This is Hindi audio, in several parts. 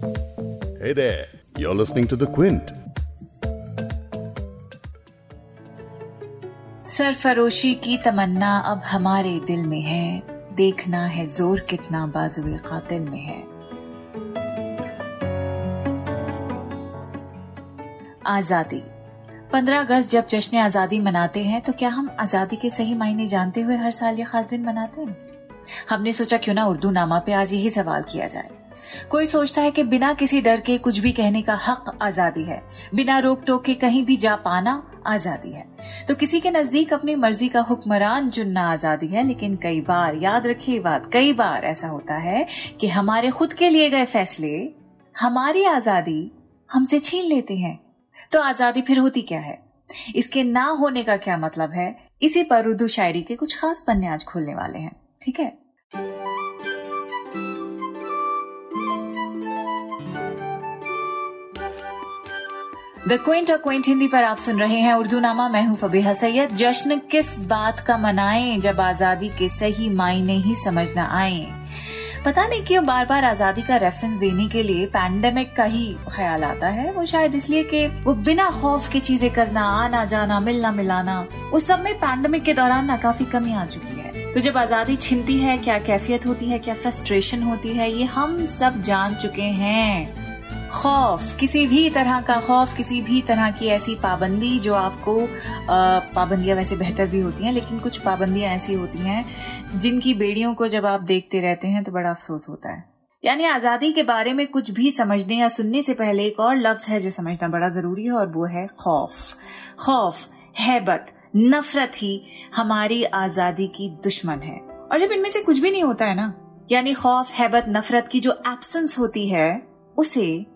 Hey there, you're listening to The Quint. सरफरोशी की तमन्ना अब हमारे दिल में है। देखना है ज़ोर कितना बाजुए कातिल में है। आज़ादी। पंद्रह अगस्त जब जश्न आज़ादी मनाते हैं तो क्या हम आज़ादी के सही मायने जानते हुए हर साल ये खास दिन मनाते हैं? हमने सोचा क्यों ना उर्दू नामा पे आज यही सवाल किया जाए। कोई सोचता है कि बिना किसी डर के कुछ भी कहने का हक आज़ादी है, बिना रोक टोक के कहीं भी जा पाना आज़ादी है। तो किसी के नज़दीक अपनी मर्ज़ी का हुक्मरान चुनना आज़ादी है, लेकिन कई बार, याद रखिए बात, कई बार ऐसा होता है कि हमारे खुद के लिए गए फैसले, हमारी आज़ादी हमसे छीन लेते हैं। तो आज़ादी फिर होती क्या है? इसके ना होने का क्या मतलब है? इसी पर उर्दू शायरी के कुछ खास पन्ने आज खोलने वाले हैं, ठीक है? द क्विंट और क्विंट हिंदी पर आप सुन रहे हैं उर्दू नामा मैं हूँ फबीहा सैयद। जश्न किस बात का मनाएँ जब आज़ादी के सही मायने ही समझ न आए? पता नहीं क्यों बार बार आज़ादी का रेफरेंस देने के लिए पैंडेमिक का ही ख्याल आता है। वो शायद इसलिए कि वो बिना खौफ की चीज़ें करना, आना, जाना, मिलना, मिलाना, उस सब में पैंडेमिक के दौरान ना काफ़ी कमी आ चुकी है। तो जब आज़ादी छिनती है, क्या कैफियत होती है, क्या फ्रस्ट्रेशन होती है, ये हम सब जान चुके हैं। खौफ, किसी भी तरह का खौफ, किसी भी तरह की ऐसी पाबंदी जो आपको पाबंदियाँ वैसे बेहतर भी होती हैं, लेकिन कुछ पाबंदियाँ ऐसी होती हैं जिनकी बेड़ियों को जब आप देखते रहते हैं तो बड़ा अफसोस होता है। यानी आज़ादी के बारे में कुछ भी समझने या सुनने से पहले एक और लफ्ज है जो समझना बड़ा ज़रूरी है और वो है खौफ। खौफ, हैबत, नफरत ही हमारी आज़ादी की दुश्मन है। और जब इनमें से कुछ भी नहीं होता है ना, यानी खौफ, हैबत, नफरत की जो एब्सेंस होती है, उसे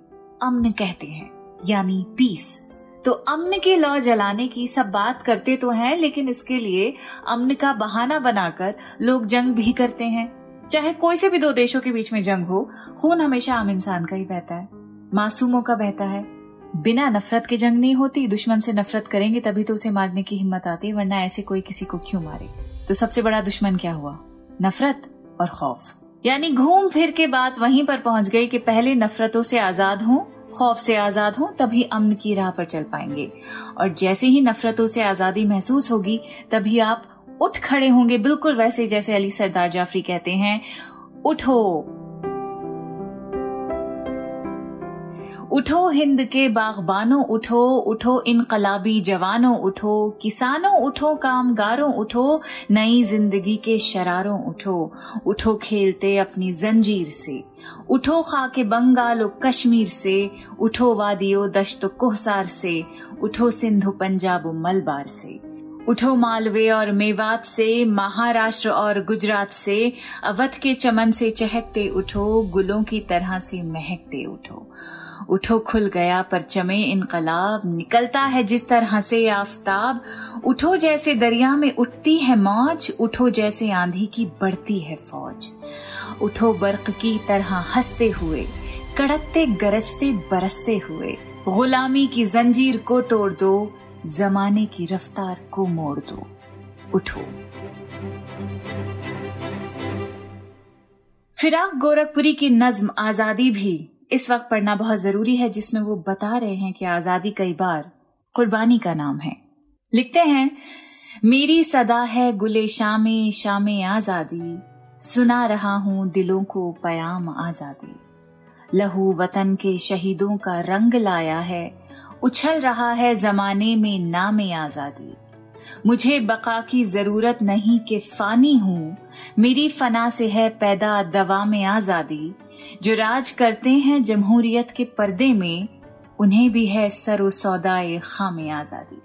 अमन कहते हैं, यानी पीस। तो अमन के लौ जलाने की सब बात करते तो हैं, लेकिन इसके लिए अमन का बहाना बनाकर लोग जंग भी करते हैं। चाहे कोई से भी दो देशों के बीच में जंग हो, खून हमेशा आम इंसान का ही बहता है, मासूमों का बहता है। बिना नफरत के जंग नहीं होती, दुश्मन से नफरत करेंगे तभी तो उसे मारने की हिम्मत आती है, वरना ऐसे कोई किसी को क्यों मारे? तो सबसे बड़ा दुश्मन क्या हुआ? नफरत और खौफ। यानी घूम फिर के बात वहीं पर पहुँच गई कि पहले नफरतों से आज़ाद हों, खौफ से आज़ाद हों, तभी अमन की राह पर चल पाएँगे। और जैसे ही नफरतों से आज़ादी महसूस होगी, तभी आप उठ खड़े होंगे, बिल्कुल वैसे जैसे अली सरदार जाफरी कहते हैं, उठो उठो हिंद के बागबानों, उठो उठो इनकलाबी जवानों, उठो किसानों, उठो कामगारों, उठो नई ज़िंदगी के शरारों, उठो उठो खेलते अपनी जंजीर से, उठो खाके बंगाल कश्मीर से, उठो वादियो दश्त कोहसार से, उठो सिंधु पंजाब मलबार से, उठो मालवे और मेवात से, महाराष्ट्र और गुजरात से, अवध के चमन से चहकते उठो, गुलों की तरह से महकते उठो। उठो, खुल गया, परचमे इनकलाब, निकलता है जिस तरह से आफ्ताब। उठो जैसे दरिया में उठती है मौज, उठो जैसे आंधी की बढ़ती है फौज। उठो बर्क की तरह हँसते हुए, कड़कते, गरजते, बरसते हुए। गुलामी की जंजीर को तोड़ दो, जमाने की रफ्तार को मोड़ दो। उठो। फिराक गोरखपुरी की नज्म आज़ादी भी इस वक्त पढ़ना बहुत ज़रूरी है, जिसमें वो बता रहे हैं कि आज़ादी कई बार कुर्बानी का नाम है। लिखते हैं, मेरी सदा है गुले शामे शामे आज़ादी। सुना रहा हूँ दिलों को पयाम आज़ादी। लहू वतन के शहीदों का रंग लाया है। उछल रहा है जमाने में नाम आज़ादी। मुझे बका की ज़रूरत नहीं कि फानी हूँ। मेरी फना से है पैदा दवा में आज़ादी। जो राज करते हैं जमहूरियत के पर्दे में, उन्हें भी है सरो सौदाए खाम आज़ादी।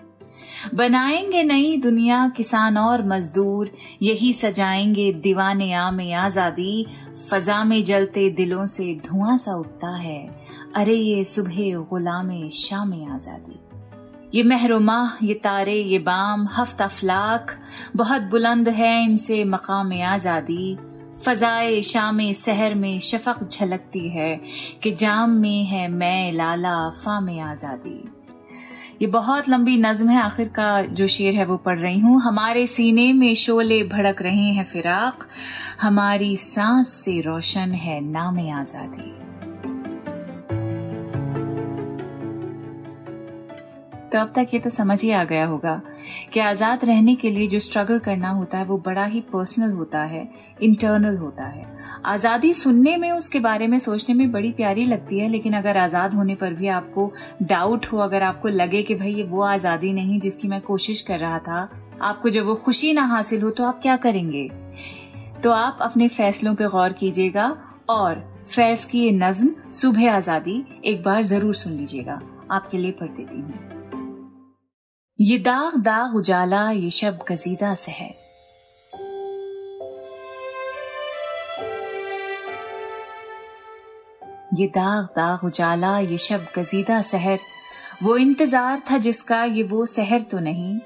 बनाएँगे नई दुनिया किसान और मजदूर, यही सजाएँगे दीवाने आम आज़ादी। फजा में जलते दिलों से धुआँ सा उठता है, अरे ये सुबह गुलाम शाम आज़ादी। ये महरुमाह ये तारे, ये बाम, हफ़्ता फलाक, बहुत बुलंद है इनसे मकाम आज़ादी। फजाए शाम सहर में शफक झलकती है कि जाम में है मैं लाला फाम आज़ादी। ये बहुत लंबी नज्म है आखिर का जो शेर है वो पढ़ रही हूँ। हमारे सीने में शोले भड़क रहे हैं फिराक, हमारी सांस से रोशन है नाम आज़ादी। तो अब तक ये तो समझ ही आ गया होगा कि आज़ाद रहने के लिए जो स्ट्रगल करना होता है, वो बड़ा ही पर्सनल होता है इंटरनल होता है। आज़ादी सुनने में, उसके बारे में सोचने में बड़ी प्यारी लगती है, लेकिन अगर आज़ाद होने पर भी आपको डाउट हो, अगर आपको लगे कि भाई ये वो आज़ादी नहीं जिसकी मैं कोशिश कर रहा था, आपको जब वो खुशी ना हासिल हो तो आप क्या करेंगे? तो आप अपने फैसलों पे गौर कीजिएगा और फैज की ये नज्म, सुबह आज़ादी, एक बार ज़रूर सुन लीजिएगा। आपके लिए पढ़ देती हूँ। ये दाग दाग उजाला, ये शब गजीदा सहर ये दाग दाग उजाला, ये शब गजीदा सहर, वो इंतज़ार था जिसका, ये वो सहर तो नहीं।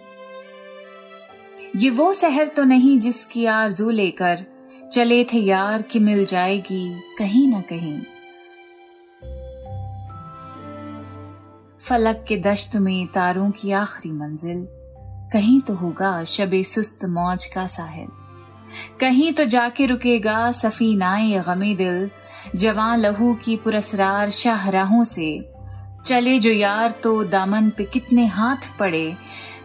ये वो सहर तो नहीं जिसकी आरज़ू लेकर चले थे यार कि मिल जाएगी कहीं ना कहीं। फलक के दश्त में तारों की आखिरी मंजिल। कहीं तो होगा शबे सुस्त मौज का साहिल। कहीं तो जाके रुकेगा सफीनाए गमे दिल। जवान लहू की पुरस्रार शाहराहों से। चले जो यार तो दामन पे कितने हाथ पड़े।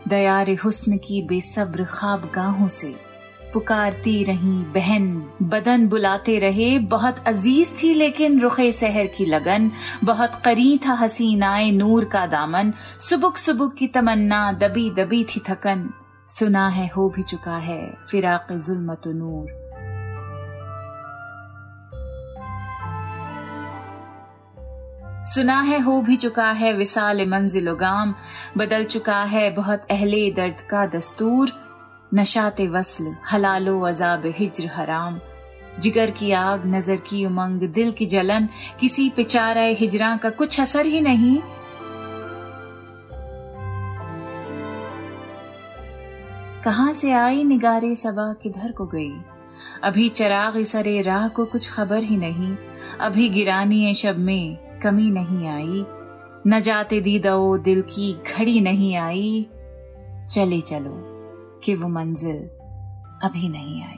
दयार हुस्न की बेसब्र खाब गाहों से। पुकारती रही बहन। बदन बुलाते रहे, बहुत अज़ीज़ थी लेकिन रुखे सहर की लगन। बहुत करी था हसीनाए नूर का दामन। सुबुक सुबुक की तमन्ना, दबी दबी थी थकन। सुना है, हो भी चुका है फिराक जुल्मत नूर। सुना है, हो भी चुका है विसाल मंजिल गाम बदल चुका है बहुत अहले दर्द का दस्तूर। नशाते वसल, हलालो अजाब हिज्र हराम। जिगर की आग, नज़र की उमंग, दिल की जलन, किसी पिचारा हिजरा का कुछ असर ही नहीं। कहाँ से आई निगारे सबा किधर को गई? अभी चराग सरे राह को कुछ खबर ही नहीं। अभी गिरानी शब में कमी नहीं आई। न जाते दी दो दिल की घड़ी नहीं आई। चले चलो। कि वो मंजिल अभी नहीं आई।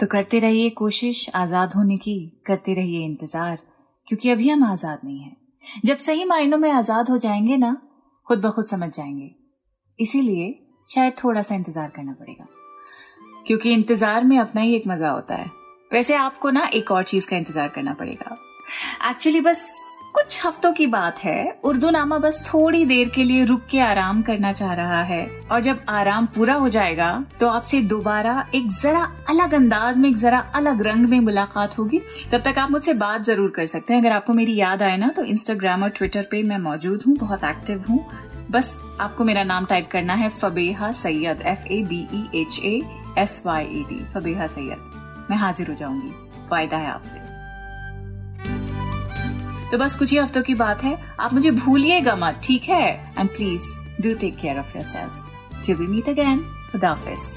तो करते रहिए कोशिश, आज़ाद होने की, करते रहिए इंतज़ार, क्योंकि अभी हम आज़ाद नहीं हैं। जब सही मायनों में आज़ाद हो जाएँगे ना, खुद ब खुद समझ जाएँगे। इसीलिए शायद थोड़ा सा इंतज़ार करना पड़ेगा। क्योंकि इंतज़ार में अपना ही एक मज़ा होता है। वैसे आपको ना एक और चीज़ का इंतज़ार करना पड़ेगा। एक्चुअली बस कुछ हफ्तों की बात है। उर्दू नामा बस थोड़ी देर के लिए रुक के आराम करना चाह रहा है। और जब आराम पूरा हो जाएगा तो आपसे दोबारा एक जरा अलग अंदाज में, एक जरा अलग रंग में मुलाकात होगी। तब तक आप मुझसे बात ज़रूर कर सकते हैं। अगर आपको मेरी याद आए ना तो इंस्टाग्राम और ट्विटर पे मैं मौजूद हूँ, बहुत एक्टिव हूँ। बस आपको मेरा नाम टाइप करना है Fabeha Syed F A B E H A S Y E D Fabeha Syed. मैं हाजिर हो जाऊँगी। फ़ायदा है आपसे। तो बस कुछ ही हफ्तों की बात है। आप मुझे भूलिएगा मत, ठीक है? And please do take care of yourself till we meet again खुदाफिज